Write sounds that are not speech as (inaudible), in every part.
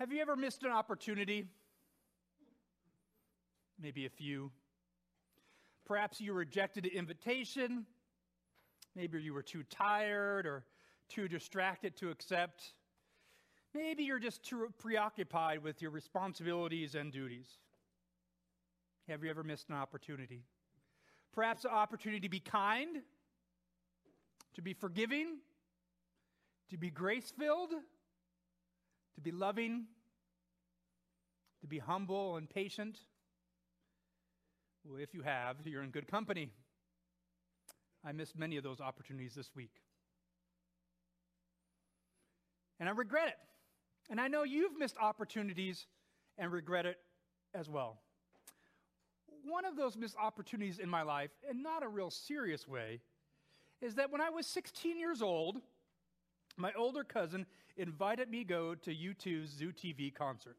Have you ever missed an opportunity? Maybe a few. Perhaps you rejected an invitation. Maybe you were too tired or too distracted to accept. Maybe you're just too preoccupied with your responsibilities and duties. Have you ever missed an opportunity? Perhaps an opportunity to be kind, to be forgiving, to be grace filled, to be loving, to be humble and patient. Well, if you have, you're in good company. I missed many of those opportunities this week. And I regret it. And I know you've missed opportunities and regret it as well. One of those missed opportunities in my life, and not a real serious way, is that when I was 16 years old, my older cousin invited me go to U2's Zoo TV concert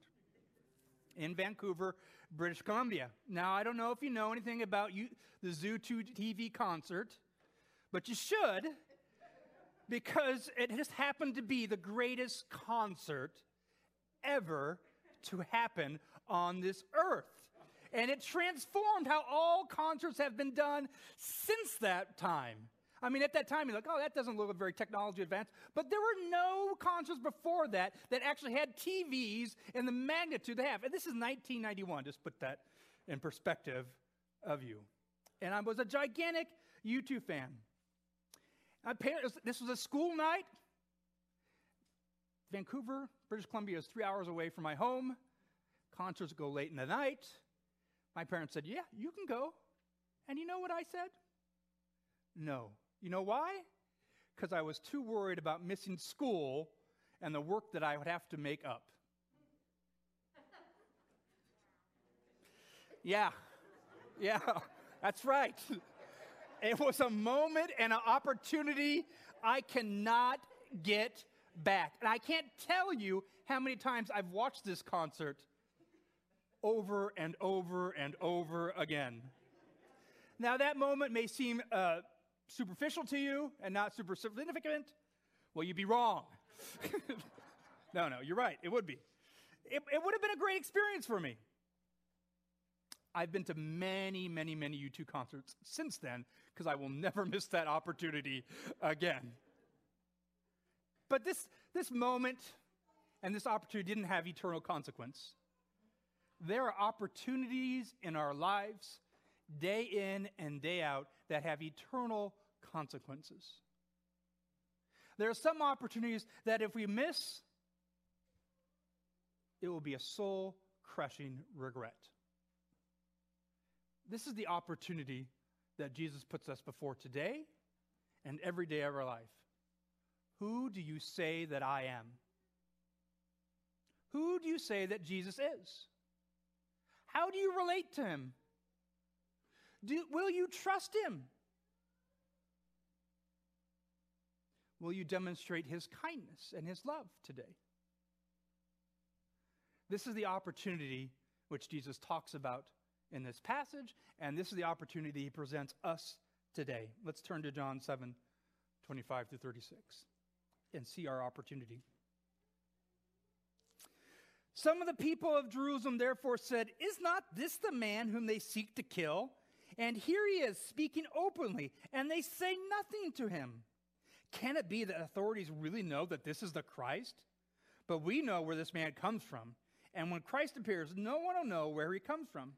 in Vancouver, British Columbia. Now, I don't know if you know anything about you, the Zoo TV concert, but you should because it just happened to be the greatest concert ever to happen on this earth. And it transformed how all concerts have been done since that time. I mean, at that time, you're like, oh, that doesn't look very technology advanced. But there were no concerts before that that actually had TVs and the magnitude they have. And this is 1991, just put that in perspective of you. And I was a gigantic U2 fan. This was a school night. Vancouver, British Columbia is three hours away from my home. Concerts go late in the night. My parents said, Yeah, you can go. And you know what I said? No. You know why? Because I was too worried about missing school and the work that I would have to make up. yeah, yeah, that's right. It was a moment and an opportunity I cannot get back. And I can't tell you how many times I've watched this concert over and over and over again. Now, that moment may seem uh, superficial to you and not super significant. Well, you'd be wrong. (laughs) no, no, you're right. It would be. It, it would have been a great experience for me. I've been to many, many, many U2 concerts since then because I will never (laughs) miss that opportunity again. But this, this moment and this opportunity didn't have eternal consequence. There are opportunities in our lives, day in and day out, that have eternal consequences. There are some opportunities that if we miss, it will be a soul crushing regret. This is the opportunity that Jesus puts us before today and every day of our life. Who do you say that I am? Who do you say that Jesus is? How do you relate to him? Do, will you trust him? Will you demonstrate his kindness and his love today? This is the opportunity which Jesus talks about in this passage, and this is the opportunity he presents us today. Let's turn to John 7 25 to 36 and see our opportunity. Some of the people of Jerusalem therefore said, Is not this the man whom they seek to kill? And here he is speaking openly, and they say nothing to him. Can it be that authorities really know that this is the Christ? But we know where this man comes from. And when Christ appears, no one will know where he comes from.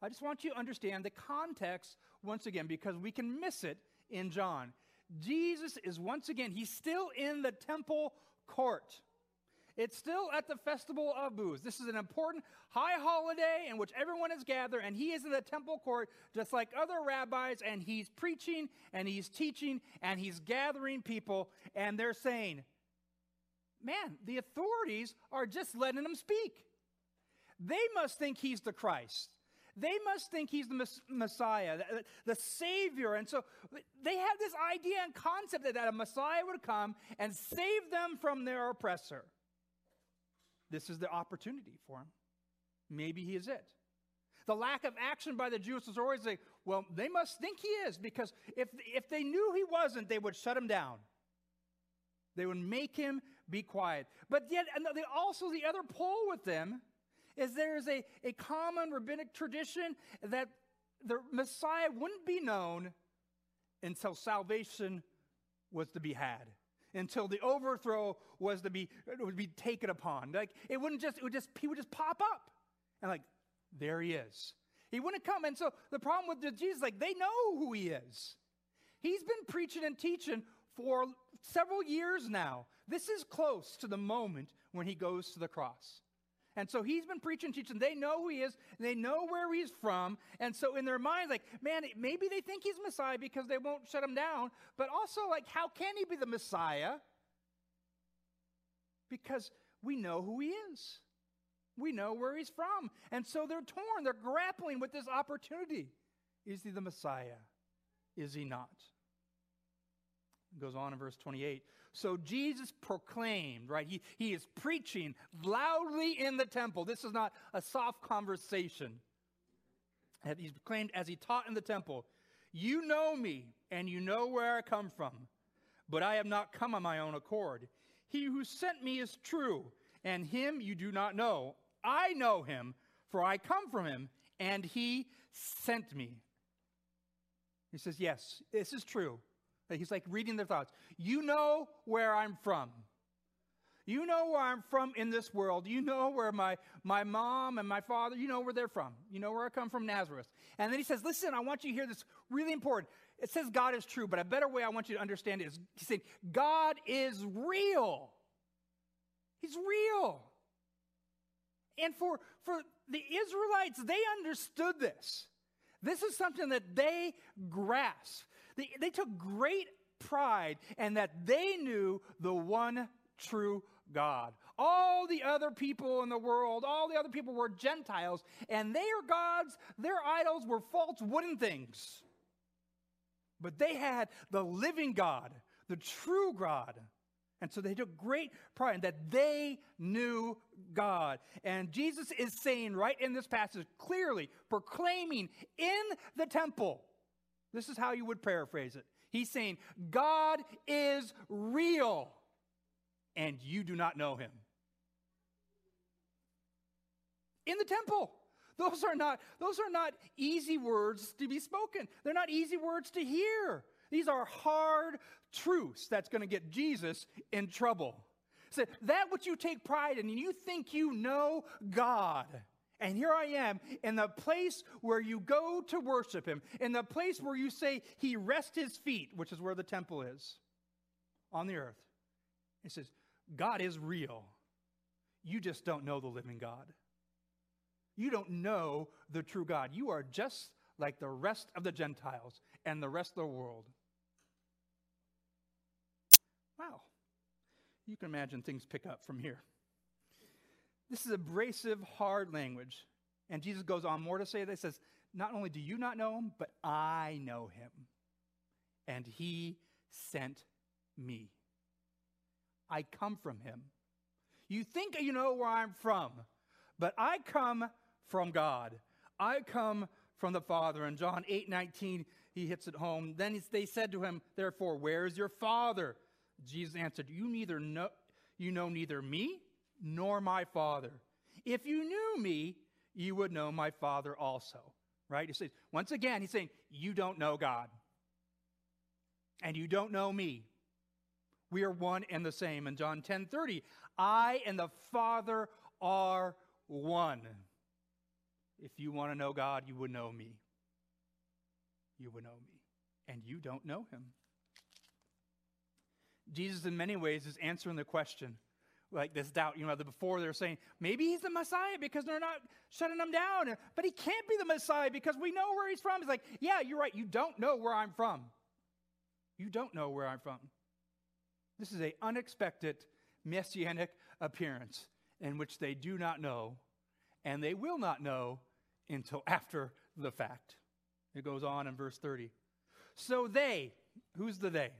I just want you to understand the context once again because we can miss it in John. Jesus is once again, he's still in the temple court. It's still at the festival of booths. This is an important high holiday in which everyone is gathered, and he is in the temple court just like other rabbis, and he's preaching and he's teaching and he's gathering people, and they're saying, Man, the authorities are just letting him speak. They must think he's the Christ. They must think he's the Messiah, the, Savior. And so they have this idea and concept that a Messiah would come and save them from their oppressor. This is the opportunity for him. Maybe he is it. The lack of action by the Jewish authorities, say, well, they must think he is because if, if they knew he wasn't, they would shut him down. They would make him be quiet. But yet, and the, also the other pole with them is there is a, a common rabbinic tradition that the Messiah wouldn't be known until salvation was to be had until the overthrow was to be would be taken upon. Like it wouldn't just it would just he would just pop up. And like there he is. He wouldn't come. And so the problem with jesus like they know who he is. He's been preaching and teaching for several years now. This is close to the moment when he goes to the cross and so he's been preaching, teaching. They know who he is. They know where he's from. And so in their minds, like, man, maybe they think he's Messiah because they won't shut him down. But also, like, how can he be the Messiah? Because we know who he is. We know where he's from. And so they're torn. They're grappling with this opportunity. Is he the Messiah? Is he not? It goes on in verse 28. So Jesus proclaimed, right? He, he is preaching loudly in the temple. This is not a soft conversation. He's proclaimed as he taught in the temple, You know me, and you know where I come from, but I have not come on my own accord. He who sent me is true, and him you do not know. I know him, for I come from him, and he sent me. He says, Yes, this is true. He's like reading their thoughts. You know where I'm from. You know where I'm from in this world. You know where my, my mom and my father, you know where they're from. You know where I come from, Nazareth. And then he says, Listen, I want you to hear this really important. It says God is true, but a better way I want you to understand it is he's saying, God is real. He's real. And for, for the Israelites, they understood this. This is something that they grasped. They, they took great pride and that they knew the one true God. All the other people in the world, all the other people were Gentiles, and their gods, their idols were false wooden things. But they had the living God, the true God. And so they took great pride in that they knew God. And Jesus is saying right in this passage, clearly proclaiming in the temple, this is how you would paraphrase it. He's saying, God is real, and you do not know him. In the temple. Those are not, those are not easy words to be spoken. They're not easy words to hear. These are hard truths that's going to get Jesus in trouble. So that which you take pride in, and you think you know God and here I am in the place where you go to worship him, in the place where you say he rests his feet, which is where the temple is on the earth. It says, God is real. You just don't know the living God. You don't know the true God. You are just like the rest of the Gentiles and the rest of the world. Wow. You can imagine things pick up from here. This is abrasive, hard language. And Jesus goes on more to say this says, Not only do you not know him, but I know him. And he sent me. I come from him. You think you know where I'm from, but I come from God. I come from the Father. In John 8 19, he hits it home. Then they said to him, Therefore, where is your Father? Jesus answered, You neither know you know neither me nor my Father. If you knew me, you would know my Father also. Right? He says, once again, he's saying, You don't know God. And you don't know me. We are one and the same. In John 10 30, I and the Father are one. If you want to know God, you would know me. You would know me. And you don't know him. Jesus, in many ways, is answering the question like this doubt. You know, the, before they're saying maybe he's the Messiah because they're not shutting him down, but he can't be the Messiah because we know where he's from. It's like, yeah, you're right. You don't know where I'm from. You don't know where I'm from. This is a unexpected messianic appearance in which they do not know, and they will not know until after the fact. It goes on in verse 30. So they, who's the they?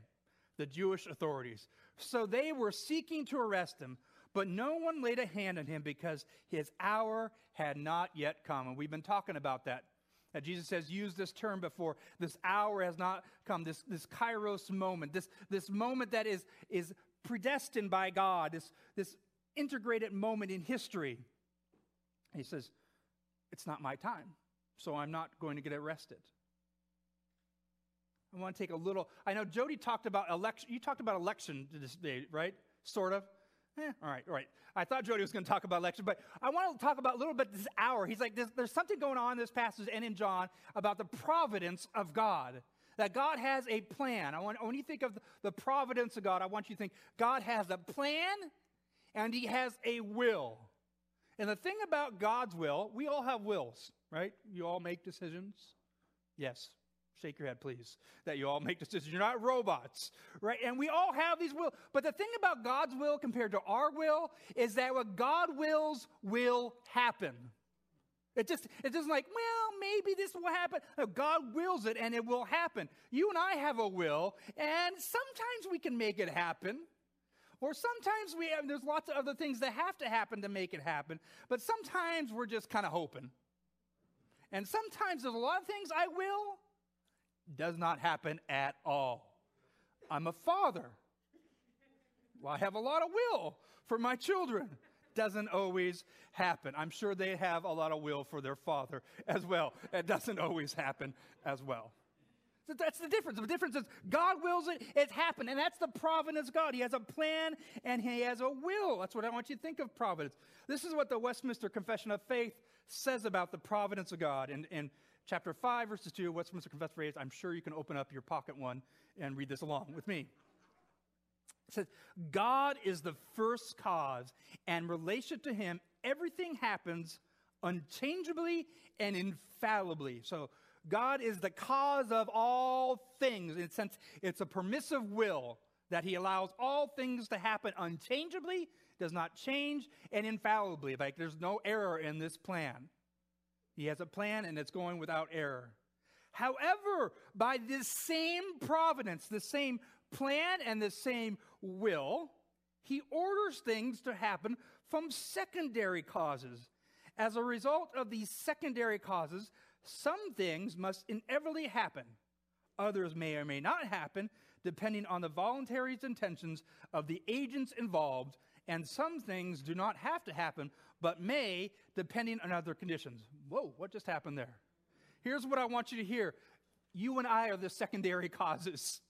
The Jewish authorities so they were seeking to arrest him, but no one laid a hand on him because his hour had not yet come. And we've been talking about that. That Jesus has used this term before. This hour has not come, this, this kairos moment, this, this moment that is, is predestined by God, this, this integrated moment in history. He says, It's not my time, so I'm not going to get arrested. I want to take a little. I know Jody talked about election. You talked about election this day, right? Sort of. Eh, all right, all right. I thought Jody was going to talk about election, but I want to talk about a little bit this hour. He's like, there's, there's something going on in this passage and in John about the providence of God. That God has a plan. I want, when you think of the providence of God, I want you to think God has a plan and He has a will. And the thing about God's will, we all have wills, right? You all make decisions. Yes, Shake your head, please, that you all make decisions. You're not robots, right? And we all have these will. But the thing about God's will compared to our will is that what God wills will happen. It just it doesn't like, well, maybe this will happen. No, God wills it and it will happen. You and I have a will, and sometimes we can make it happen. Or sometimes we have, there's lots of other things that have to happen to make it happen. But sometimes we're just kind of hoping. And sometimes there's a lot of things I will, does not happen at all. I'm a father. Well, I have a lot of will for my children. Doesn't always happen. I'm sure they have a lot of will for their father as well. It doesn't always happen as well. So that's the difference. The difference is God wills it, it's happened. And that's the providence of God. He has a plan and He has a will. That's what I want you to think of providence. This is what the Westminster Confession of Faith says about the providence of God. And, and chapter 5, verses 2, What's Westminster Confession Phrase. I'm sure you can open up your pocket one and read this along with me. It says, God is the first cause, and relation to him, everything happens unchangeably and infallibly. So, God is the cause of all things. In a sense, it's a permissive will that he allows all things to happen unchangeably, does not change, and infallibly. Like there's no error in this plan. He has a plan and it's going without error. However, by this same providence, the same plan and the same will, he orders things to happen from secondary causes. As a result of these secondary causes, some things must inevitably happen. Others may or may not happen, depending on the voluntary intentions of the agents involved, and some things do not have to happen, but may, depending on other conditions. Whoa, what just happened there? Here's what I want you to hear you and I are the secondary (laughs) causes,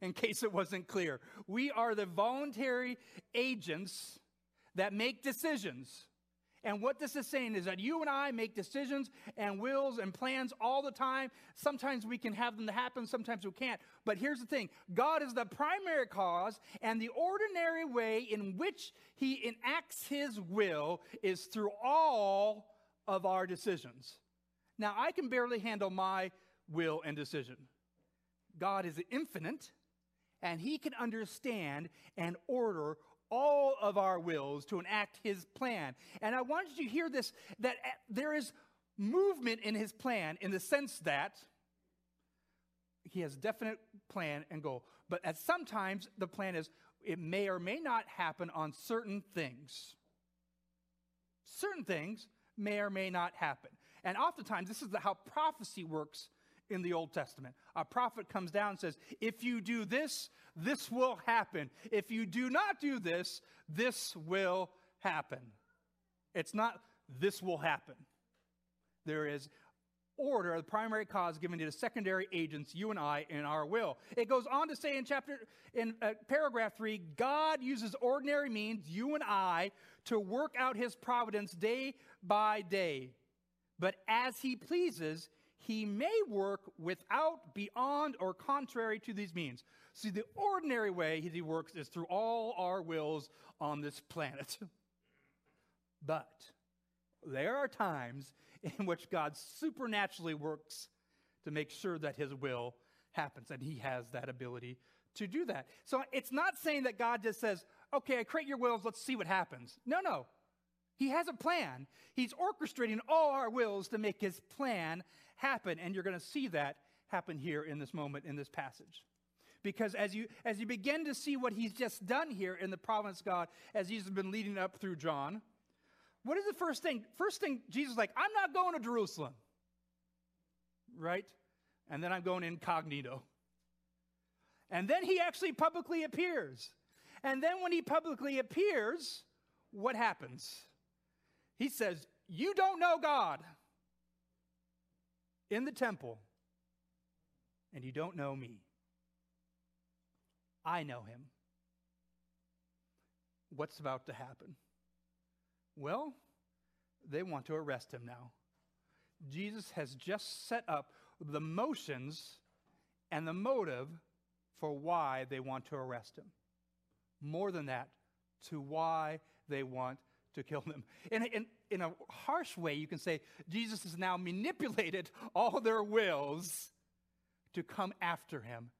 in case it wasn't clear. We are the voluntary agents that make decisions. And what this is saying is that you and I make decisions and wills and plans all the time. Sometimes we can have them to happen, sometimes we can't. But here's the thing God is the primary cause, and the ordinary way in which He enacts His will is through all of our decisions. Now, I can barely handle my will and decision. God is infinite, and He can understand and order all of our wills to enact his plan. And I wanted you to hear this that uh, there is movement in his plan in the sense that he has definite plan and goal. But at sometimes the plan is it may or may not happen on certain things. Certain things may or may not happen. And oftentimes this is how prophecy works in the Old Testament. A prophet comes down and says, If you do this, this will happen. If you do not do this, this will happen. It's not this will happen. There is order, the primary cause given to the secondary agents, you and I, in our will. It goes on to say in chapter, in uh, paragraph three, God uses ordinary means, you and I, to work out his providence day by day. But as he pleases, he may work without, beyond, or contrary to these means. See, the ordinary way he works is through all our wills on this planet. (laughs) but there are times in which God supernaturally works to make sure that his will happens, and he has that ability to do that. So it's not saying that God just says, okay, I create your wills, let's see what happens. No, no. He has a plan. He's orchestrating all our wills to make his plan happen. And you're going to see that happen here in this moment, in this passage. Because as you, as you begin to see what he's just done here in the providence of God, as has been leading up through John, what is the first thing? First thing, Jesus is like, I'm not going to Jerusalem. Right? And then I'm going incognito. And then he actually publicly appears. And then when he publicly appears, what happens? He says, You don't know God in the temple, and you don't know me. I know him. What's about to happen? Well, they want to arrest him now. Jesus has just set up the motions and the motive for why they want to arrest him. More than that, to why they want to kill him. In, in, in a harsh way, you can say Jesus has now manipulated (laughs) all their wills to come after him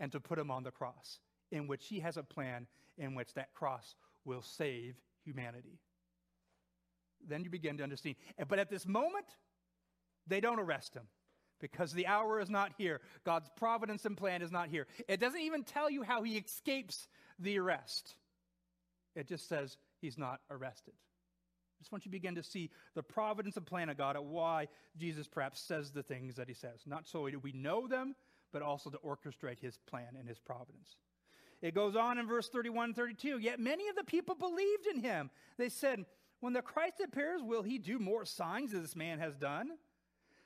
and to put him on the cross, in which he has a plan in which that cross will save humanity. Then you begin to understand. But at this moment, they don't arrest him because the hour is not here. God's providence and plan is not here. It doesn't even tell you how he escapes the arrest, it just says he's not arrested. Just want you to begin to see the providence and plan of God at why Jesus perhaps says the things that he says. Not so do we know them, but also to orchestrate his plan and his providence. It goes on in verse 31 32. Yet many of the people believed in him. They said, When the Christ appears, will he do more signs as this man has done?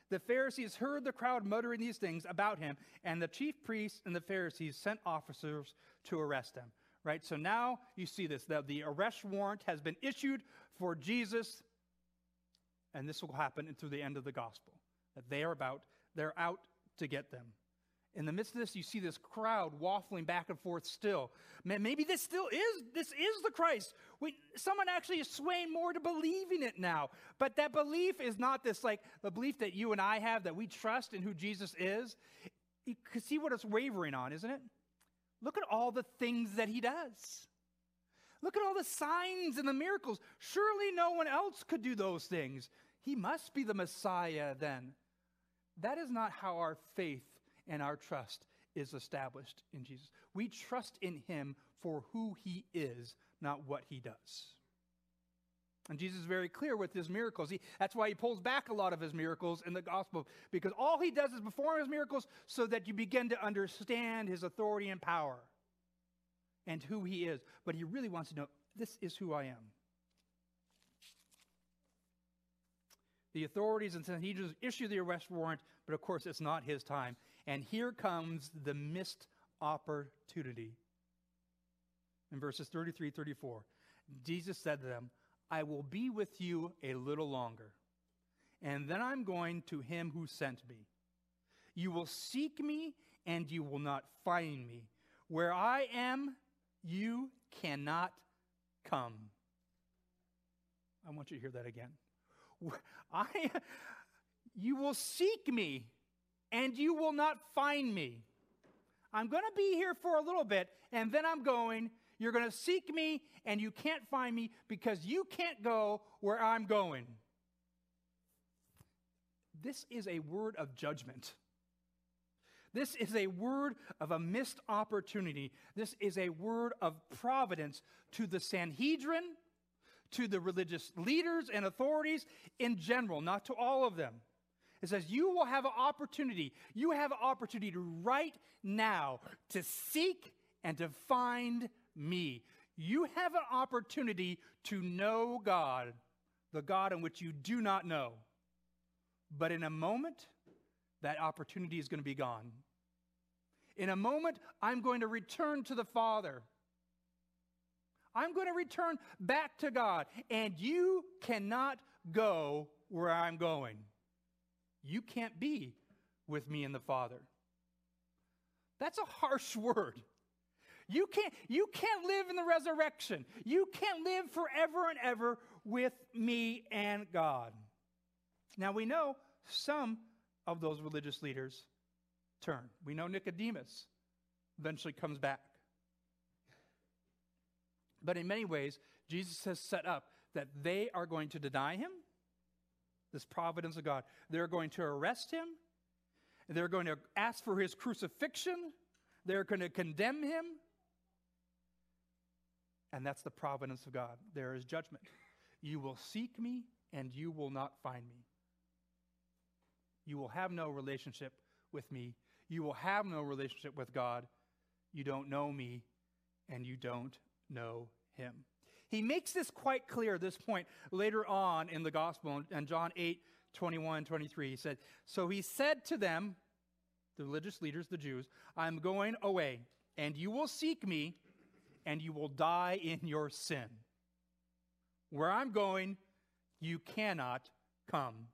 The Pharisees heard the crowd muttering these things about him, and the chief priests and the Pharisees sent officers to arrest him. Right? So now you see this that the arrest warrant has been issued for Jesus, and this will happen through the end of the gospel. That they are about, they're out to get them in the midst of this, you see this crowd waffling back and forth still. Maybe this still is, this is the Christ. We, someone actually is swaying more to believing it now. But that belief is not this like the belief that you and I have that we trust in who Jesus is. You can see what it's wavering on, isn't it? Look at all the things that he does. Look at all the signs and the miracles. Surely no one else could do those things. He must be the Messiah then. That is not how our faith and our trust is established in Jesus. We trust in him for who he is, not what he does. And Jesus is very clear with his miracles. He, that's why he pulls back a lot of his miracles in the gospel, because all he does is perform his miracles so that you begin to understand his authority and power and who he is. But he really wants to know this is who I am. The authorities and Sanhedrin issue the arrest warrant, but of course it's not his time. And here comes the missed opportunity. In verses 33 34, Jesus said to them, I will be with you a little longer, and then I'm going to him who sent me. You will seek me, and you will not find me. Where I am, you cannot come. I want you to hear that again. I, you will seek me, and you will not find me. I'm going to be here for a little bit, and then I'm going. You're going to seek me, and you can't find me because you can't go where I'm going. This is a word of judgment. This is a word of a missed opportunity. This is a word of providence to the Sanhedrin, to the religious leaders and authorities in general, not to all of them. It says, You will have an opportunity. You have an opportunity right now to seek and to find me. You have an opportunity to know God, the God in which you do not know. But in a moment, that opportunity is going to be gone. In a moment, I'm going to return to the Father. I'm going to return back to God, and you cannot go where I'm going. You can't be with me and the Father. That's a harsh (laughs) word. You can't, you can't live in the resurrection. You can't live forever and ever with me and God. Now we know some of those religious leaders turn. We know Nicodemus eventually comes back. But in many ways, Jesus has set up that they are going to deny him this providence of God. They're going to arrest him. They're going to ask for his crucifixion. They're going to condemn him. And that's the providence of God. There is judgment. You will seek me and you will not find me. You will have no relationship with me. You will have no relationship with God. You don't know me and you don't know him. He makes this quite clear this point later on in the gospel in John 8, 21, 23. He said, So he said to them, the religious leaders, the Jews, I'm going away, and you will seek me, and you will die in your sin. Where I'm going, you cannot come.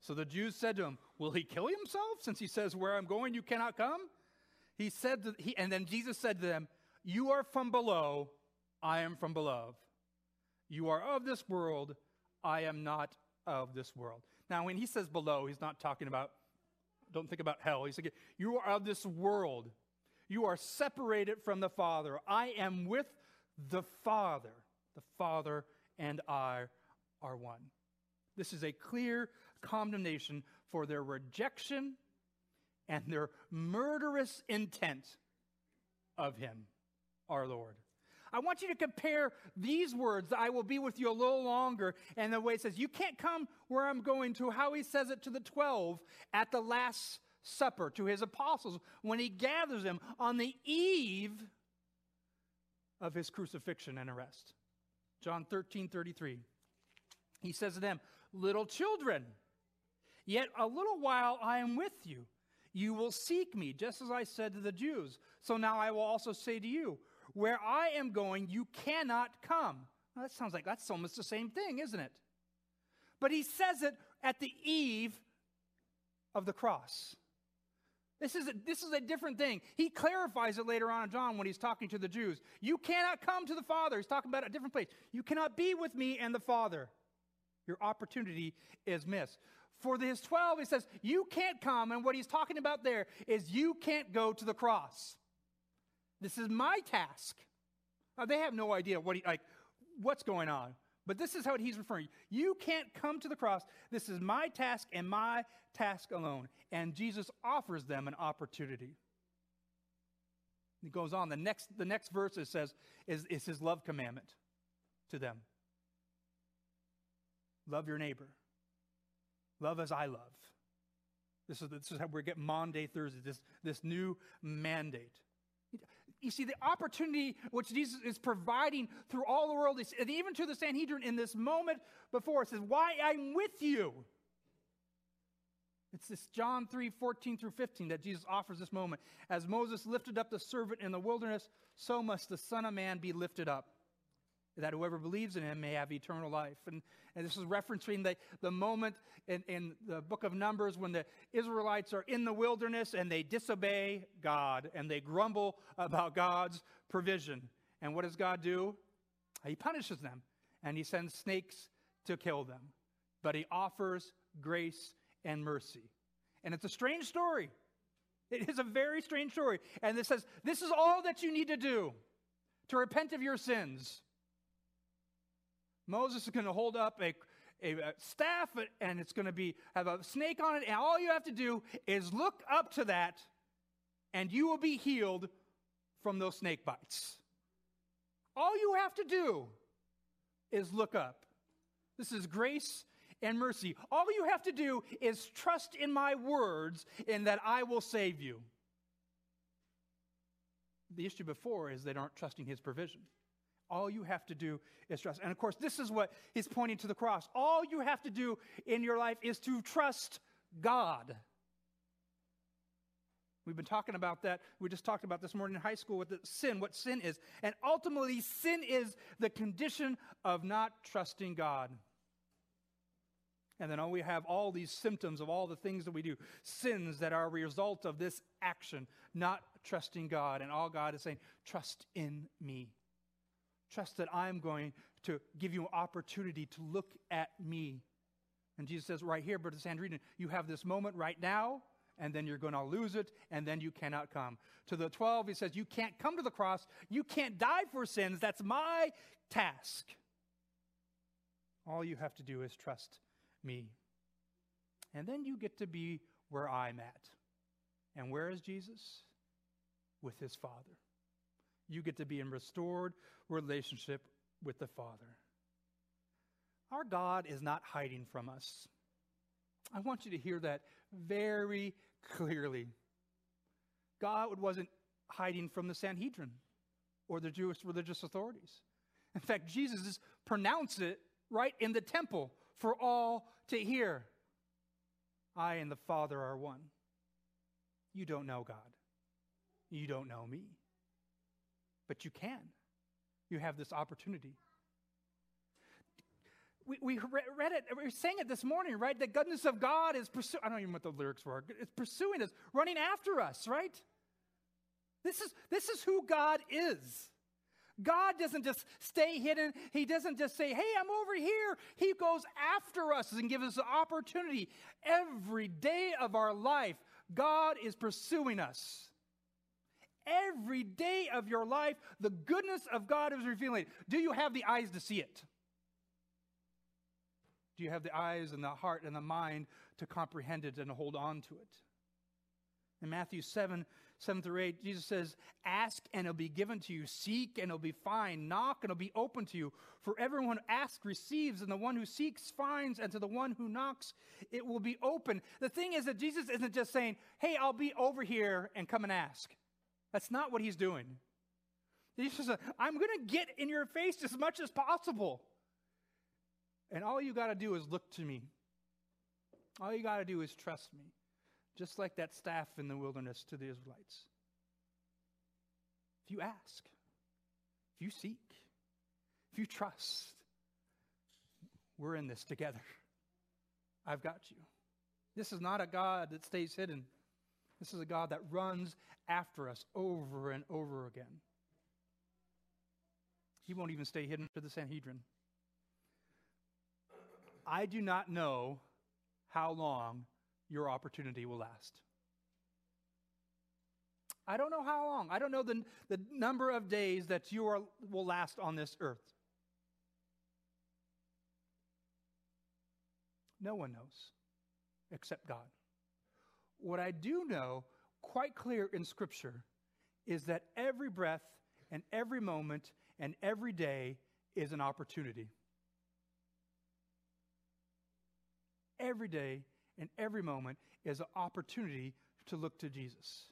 So the Jews said to him, Will he kill himself since he says, Where I'm going, you cannot come? He said, to, he, and then Jesus said to them, You are from below, I am from below. You are of this world, I am not of this world. Now, when he says below, he's not talking about, don't think about hell. He's saying, You are of this world. You are separated from the Father. I am with the Father. The Father and I are one. This is a clear condemnation for their rejection and their murderous intent of Him, our Lord. I want you to compare these words, I will be with you a little longer, and the way it says, You can't come where I'm going to, how he says it to the 12 at the Last Supper, to his apostles, when he gathers them on the eve of his crucifixion and arrest. John 13 33. He says to them, Little children, yet a little while I am with you. You will seek me, just as I said to the Jews. So now I will also say to you, where I am going, you cannot come. Well, that sounds like that's almost the same thing, isn't it? But he says it at the eve of the cross. This is, a, this is a different thing. He clarifies it later on in John when he's talking to the Jews. You cannot come to the Father. He's talking about a different place. You cannot be with me and the Father. Your opportunity is missed. For his 12, he says, You can't come. And what he's talking about there is you can't go to the cross. This is my task. Now, they have no idea what he, like, what's going on. But this is how he's referring. You can't come to the cross. This is my task and my task alone. And Jesus offers them an opportunity. He goes on. The next, the next verse it says is, is his love commandment to them. Love your neighbor. Love as I love. This is, this is how we get Maundy, Thursday, this, this new mandate. You see, the opportunity which Jesus is providing through all the world, even to the Sanhedrin in this moment before, it says, Why I'm with you. It's this John 3 14 through 15 that Jesus offers this moment. As Moses lifted up the servant in the wilderness, so must the Son of Man be lifted up, that whoever believes in him may have eternal life. And, and this is referencing the, the moment in, in the book of Numbers when the Israelites are in the wilderness and they disobey God and they grumble about God's provision. And what does God do? He punishes them and he sends snakes to kill them. But he offers grace and mercy. And it's a strange story. It is a very strange story. And it says, This is all that you need to do to repent of your sins Moses is going to hold up a, a, staff and it's going to be have a snake on it, and all you have to do is look up to that, and you will be healed from those snake bites. All you have to do is look up. This is grace and mercy. All you have to do is trust in my words and that I will save you. The issue before is they aren't trusting his provision. All you have to do is trust. And of course, this is what he's pointing to the cross. All you have to do in your life is to trust God. We've been talking about that. We just talked about this morning in high school with the sin, what sin is. And ultimately, sin is the condition of not trusting God. And then we have all these symptoms of all the things that we do, sins that are a result of this action, not trusting God. And all God is saying, trust in me. Trust that I'm going to give you an opportunity to look at me. And Jesus says, right here, Brother Sanhedrin, you have this moment right now, and then you're going to lose it, and then you cannot come. To the 12, he says, You can't come to the cross. You can't die for sins. That's my task. All you have to do is trust me. And then you get to be where I'm at. And where is Jesus? With his Father you get to be in restored relationship with the Father. Our God is not hiding from us. I want you to hear that very clearly. God wasn't hiding from the Sanhedrin. or the Jewish religious authorities. In fact, Jesus pronounced it right in the temple for all to hear. I and the Father are one. You don't know God. You don't know me. But you can. You have this opportunity. We, we read it, we sang it this morning, right? The goodness of God is pursuing, I don't even know what the lyrics were. It's pursuing us, running after us, right? This is, this is who God is. God doesn't just stay hidden. He doesn't just say, hey, I'm over here. He goes after us and gives us the opportunity. Every day of our life, God is pursuing us. Every day of your life, the goodness of God is revealing. Do you have the eyes to see it? Do you have the eyes and the heart and the mind to comprehend it and hold on to it? In Matthew 7, 7 through 8, Jesus says, Ask and it'll be given to you. Seek and it'll be found. Knock and it'll be open to you. For everyone who asks receives, and the one who seeks finds, and to the one who knocks it will be open. The thing is that Jesus isn't just saying, Hey, I'll be over here and come and ask. That's not what he's doing. Jesus says, I'm going to get in your face as much as possible. And all you got to do is look to me. All you got to do is trust me, just like that staff in the wilderness to the Israelites. If you ask, if you seek, if you trust, we're in this together. I've got you. This is not a God that stays hidden. This is a God that runs after us over and over again. He won't even stay hidden to the Sanhedrin. I do not know how long your opportunity will last. I don't know how long. I don't know the, the number of days that you are, will last on this earth. No one knows except God. What I do know, quite clear in Scripture, is that every breath and every moment and every day is an opportunity. every day and every moment is an opportunity to look to Jesus.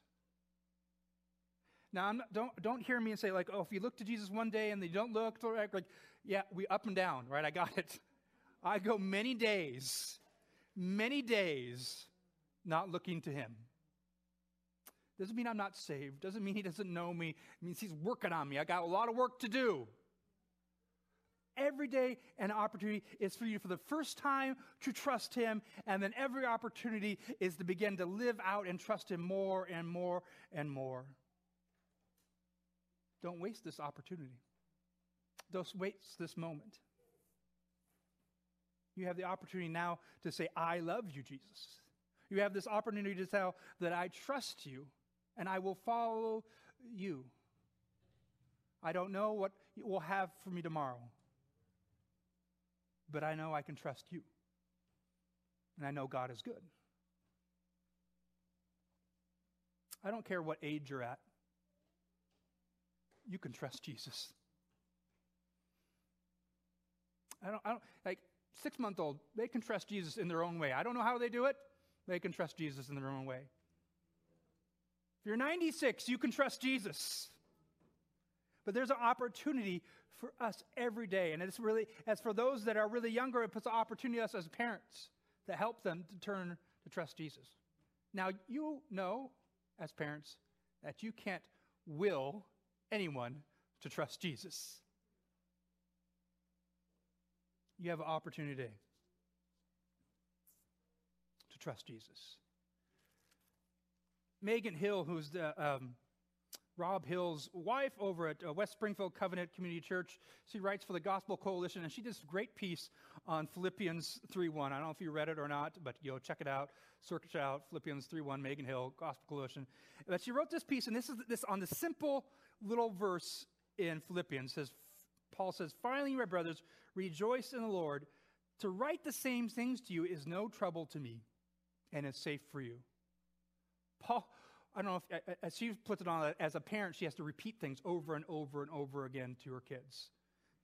Now, not, don't, don't hear me and say, like, oh, if you look to Jesus one day and then you don't look, like, like, yeah, we up and down, right? I got it. I go many days, many days not looking to him. Doesn't mean I'm not saved. Doesn't mean he doesn't know me. It means he's working on me. I got a lot of work to do. Every day, an opportunity is for you for the first time to trust Him, and then every opportunity is to begin to live out and trust Him more and more and more. Don't waste this opportunity. Don't waste this moment. You have the opportunity now to say, I love you, Jesus. You have this opportunity to tell that I trust you and I will follow you. I don't know what you will have for me tomorrow but I know I can trust you. And I know God is good. I don't care what age you're at, you can trust Jesus. I don't, I don't like six month old, they can trust Jesus in their own way. I don't know how they do it, they can trust Jesus in their own way. If you're 96, you can trust Jesus. But there's an opportunity for us every day. And it's really, as for those that are really younger, it puts an opportunity on us as parents to help them to turn to trust Jesus. Now, you know, as parents, that you can't will anyone to trust Jesus. You have an opportunity today to trust Jesus. Megan Hill, who's the um, Rob Hill's wife over at uh, West Springfield Covenant Community Church. She writes for the Gospel Coalition, and she did a great piece on Philippians 3.1. I don't know if you read it or not, but you check it out. Search out Philippians 3.1, Megan Hill, Gospel Coalition. But she wrote this piece, and this is this on the simple little verse in Philippians. Says Paul says, "Finally, my brothers, rejoice in the Lord. To write the same things to you is no trouble to me, and it's safe for you." Paul I don't know if, as she puts it on, as a parent, she has to repeat things over and over and over again to her kids.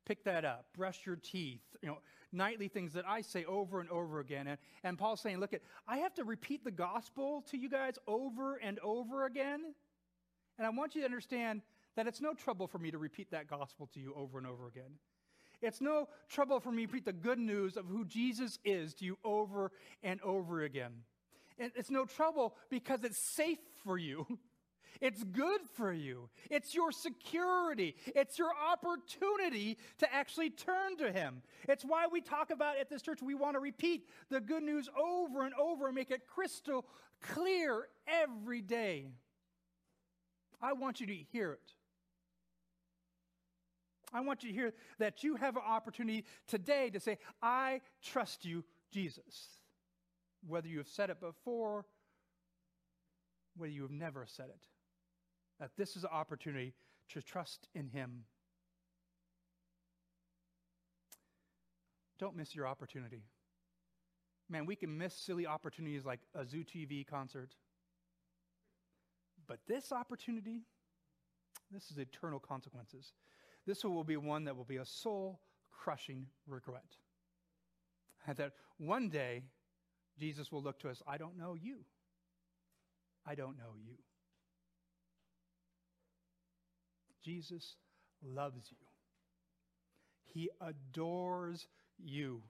Pick that up, brush your teeth, you know, nightly things that I say over and over again. And, and Paul's saying, look, at, I have to repeat the gospel to you guys over and over again. And I want you to understand that it's no trouble for me to repeat that gospel to you over and over again. It's no trouble for me to repeat the good news of who Jesus is to you over and over again. It's no trouble because it's safe for you. (laughs) It's good for you. It's your security. It's your opportunity to actually turn to Him. It's why we talk about at this church, we want to repeat the good news over and over and make it crystal clear every day. I want you to hear it. I want you to hear that you have an opportunity today to say, I trust you, Jesus. Whether you have said it before, whether you have never said it, that this is an opportunity to trust in Him. Don't miss your opportunity. Man, we can miss silly opportunities like a Zoo TV concert. But this opportunity, this is eternal consequences. This will be one that will be a soul crushing regret. And that one day, Jesus will look to us, I don't know you. I don't know you. Jesus loves you. He adores you.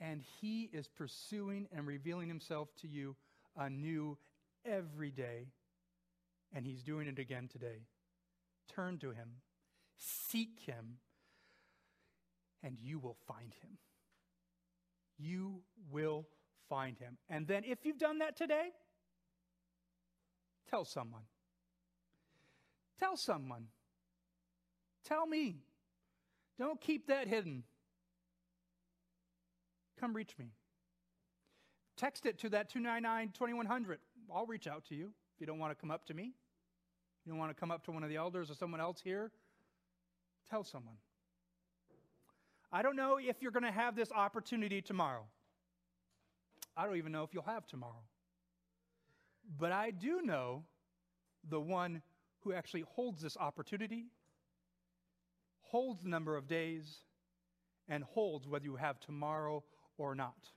And He is pursuing and revealing Himself to you anew every day. And He's doing it again today. Turn to Him Seek him, and you will find him. You will find him. And then, if you've done that today, tell someone. Tell someone. Tell me. Don't keep that hidden. Come reach me. Text it to that 299 2100. I'll reach out to you if you don't want to come up to me. You don't want to come up to one of the elders or someone else here Tell someone. I don't know if you're going to have this opportunity tomorrow. I don't even know if you'll have tomorrow. But I do know the one who actually holds this opportunity, holds the number of days, and holds whether you have tomorrow or not.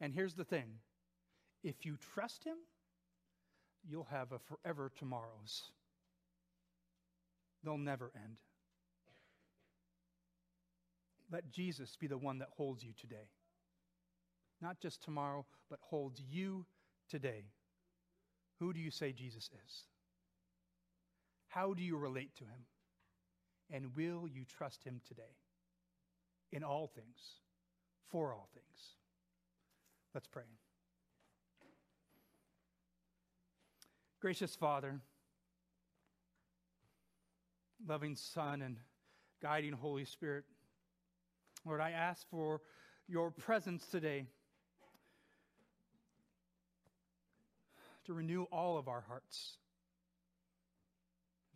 And here's the thing if you trust him, you'll have a forever tomorrows. They'll never end. Let Jesus be the one that holds you today. Not just tomorrow, but holds you today. Who do you say Jesus is? How do you relate to him? And will you trust him today? In all things, for all things. Let's pray. Gracious Father, loving Son, and guiding Holy Spirit, Lord, I ask for your presence today to renew all of our hearts,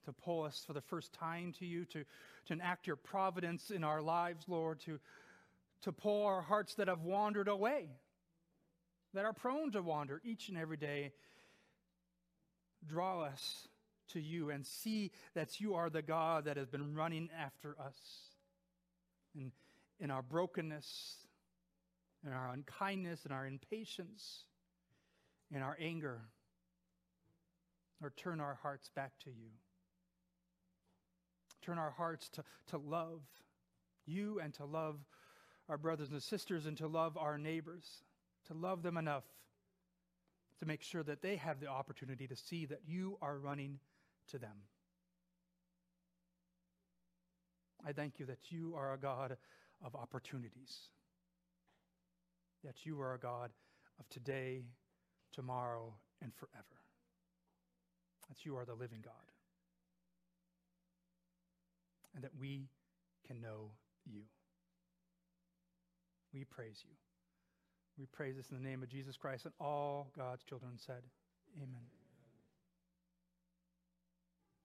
to pull us for the first time to you, to, to enact your providence in our lives, Lord, to, to pull our hearts that have wandered away, that are prone to wander each and every day. Draw us to you and see that you are the God that has been running after us. And in our brokenness, in our unkindness, in our impatience, in our anger, or turn our hearts back to you. Turn our hearts to, to love you and to love our brothers and sisters and to love our neighbors, to love them enough to make sure that they have the opportunity to see that you are running to them. I thank you that you are a God of opportunities. That you are a God of today, tomorrow, and forever. That you are the living God. And that we can know you. We praise you. We praise this in the name of Jesus Christ, and all God's children said, Amen.